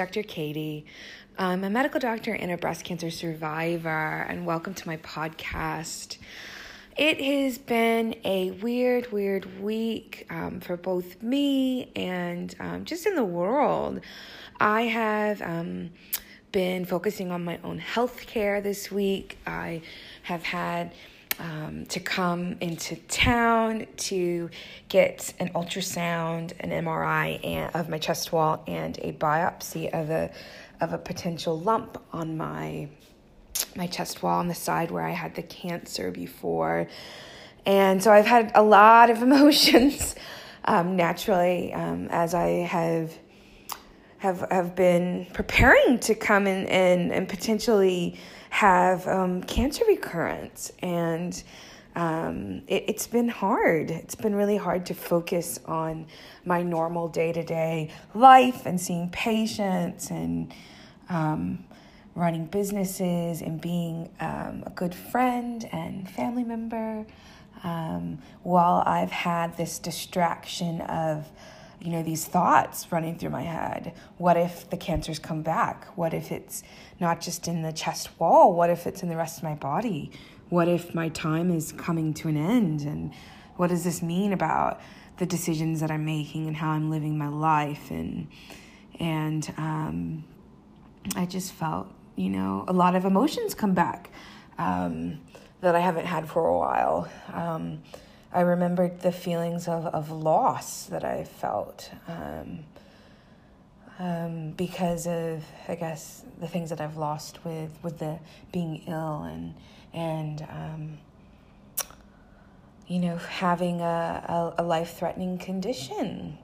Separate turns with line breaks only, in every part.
Dr. Katie. I'm a medical doctor and a breast cancer survivor, and welcome to my podcast. It has been a weird, weird week um, for both me and um, just in the world. I have um, been focusing on my own health care this week. I have had um, to come into town to get an ultrasound, an MRI and, of my chest wall, and a biopsy of a of a potential lump on my my chest wall on the side where I had the cancer before. And so I've had a lot of emotions um, naturally um, as I have have have been preparing to come in and, and potentially have um, cancer recurrence and um, it, has been hard. It's been really hard to focus on my normal day to day life and seeing patients and um, running businesses and being um, a good friend and family member um, while I've had this distraction of you know these thoughts running through my head. What if the cancers come back? What if it's not just in the chest wall? What if it's in the rest of my body? What if my time is coming to an end? And what does this mean about the decisions that i'm making and how i'm living my life? And and um, i just felt you know a lot of emotions come back um, that i haven't had for a while. Um, I remembered the feelings of, of loss that I felt um, um, because of, I guess, the things that I've lost with, with the being ill and, and um, you know, having a, a, a life threatening condition.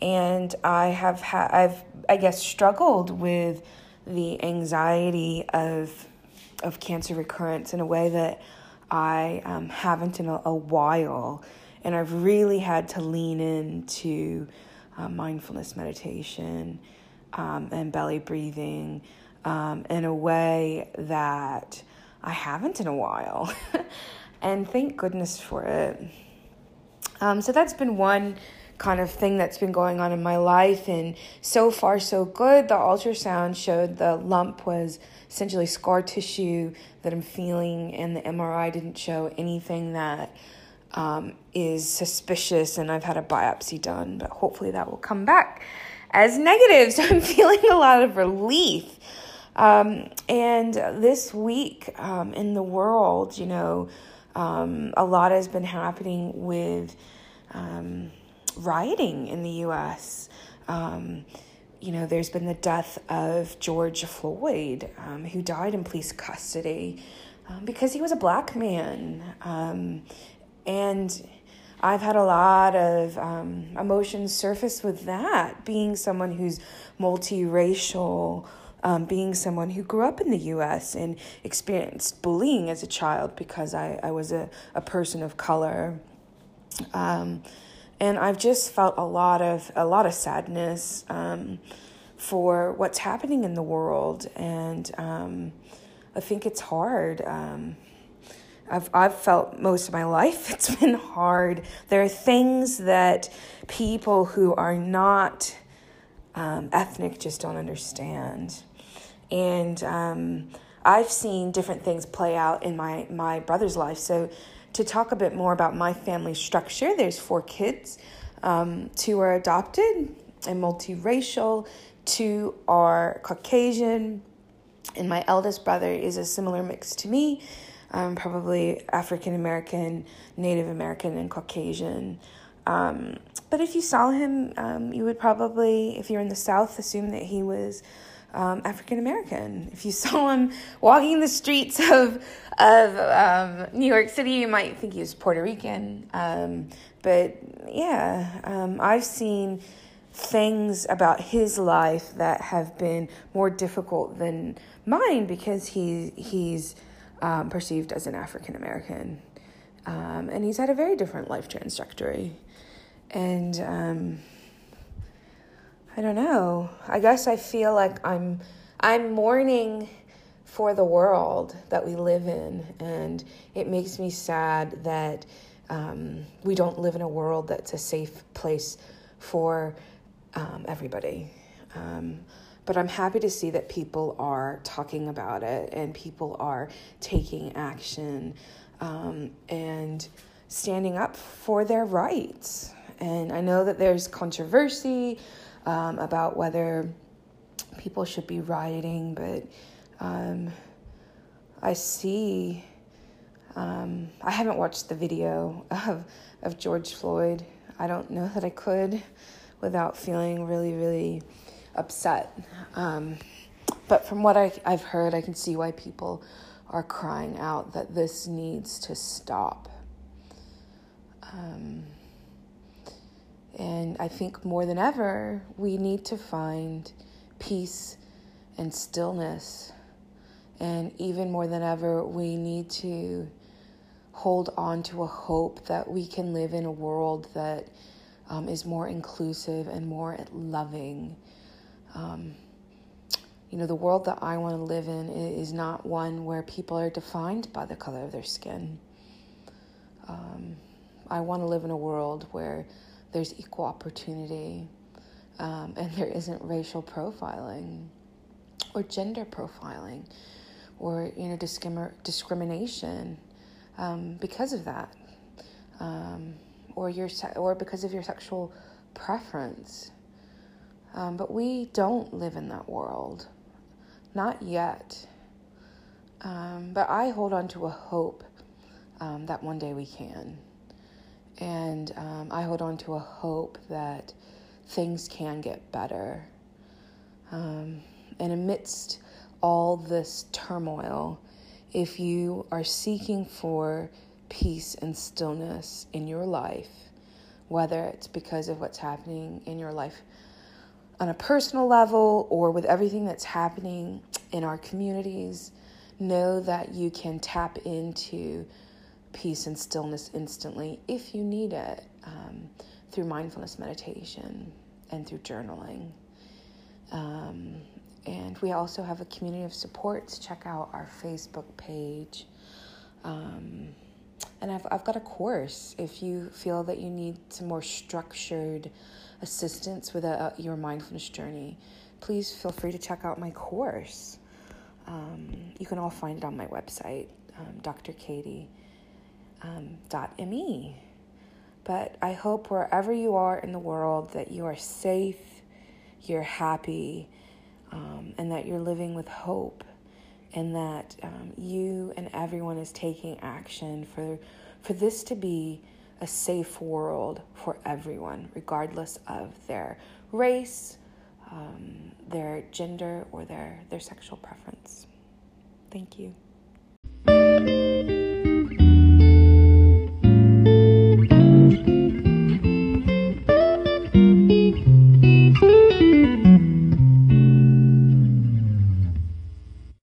And I have had, I've, I guess, struggled with the anxiety of, of cancer recurrence in a way that I um, haven't in a, a, while. And I've really had to lean into uh, mindfulness meditation um, and belly breathing um, in a way that I haven't in a while. and thank goodness for it. Um, so that's been one kind of thing that's been going on in my life. And so far, so good. The ultrasound showed the lump was essentially scar tissue that I'm feeling, and the MRI didn't show anything that um, is suspicious. And I've had a biopsy done, but hopefully that will come back as negative. So I'm feeling a lot of relief. Um, and this week um, in the world, you know, um, a lot has been happening with um, rioting in the U.S. Um, you know, there's been the death of George Floyd, um, who died in police custody um, because he was a black man. Um, and I've had a lot of um, emotions surface with that, being someone who's multiracial. Um, being someone who grew up in the US and experienced bullying as a child because I, I was a, a person of color. And I've just felt a lot of a lot of sadness um, for what's happening in the world, and um, I think it's hard. Um, I've I've felt most of my life it's been hard. There are things that people who are not um, ethnic just don't understand, and um, I've seen different things play out in my my brother's life. So to talk a bit more about my family structure, there's four kids. Um, two are adopted and multiracial, two are Caucasian, and my eldest brother is a similar mix to me, um, probably African American, Native American, and Caucasian. Um, but if you saw him, um, you would probably, if you're in the South, assume that he was um, African American. If you saw him walking the streets of of um, New York City, you might think he was Puerto Rican. Um, but yeah, um, I've seen things about his life that have been more difficult than mine because he he's um, perceived as an African American, um, and he's had a very different life trajectory, and I don't know. I guess I feel like I'm I'm mourning for the world that we live in, and it makes me sad that um, we don't live in a world that's a safe place for um, everybody. Um, but I'm happy to see that people are talking about it and people are taking action um, and standing up for their rights. And I know that there's controversy um, about whether people should be rioting, but um, I see. Um, I haven't watched the video of of George Floyd. I don't know that I could without feeling really, really upset. Um, but from what I, I've heard, I can see why people are crying out that this needs to stop. Um, and I think more than ever, we need to find peace and stillness. And even more than ever, we need to hold on to a hope that we can live in a world that um, is more inclusive and more loving. Um, you know, the world that I want to live in is not one where people are defined by the color of their skin. Um, I want to live in a world where there's equal opportunity um, and there isn't racial profiling or gender profiling or you know discrim- discrimination um, because of that, um, or your se- or because of your sexual preference. Um, but we don't live in that world, not yet. Um, but I hold on to a hope um, that one day we can, and um, I hold on to a hope that things can get better. and amidst all this turmoil if you are seeking for peace and stillness in your life, whether it's because of what's happening in your life on a personal level or with everything that's happening in our communities, know that you can tap into peace and stillness instantly if you need it um, through mindfulness meditation and through journaling. Um, and we also have a community of supports. Check out our Facebook page. Um, and I've, I've got a course if you feel that you need some more structured assistance with a, a, your mindfulness journey. Please feel free to check out my course. Um, you can all find it on my website, um, drkatie.me. Um, but I hope wherever you are in the world that you are safe, you're happy, um, and that you're living with hope and that um, you and everyone is taking action for for this to be a safe world for everyone, regardless of their race, um, their gender, or their, their sexual preference. Thank you.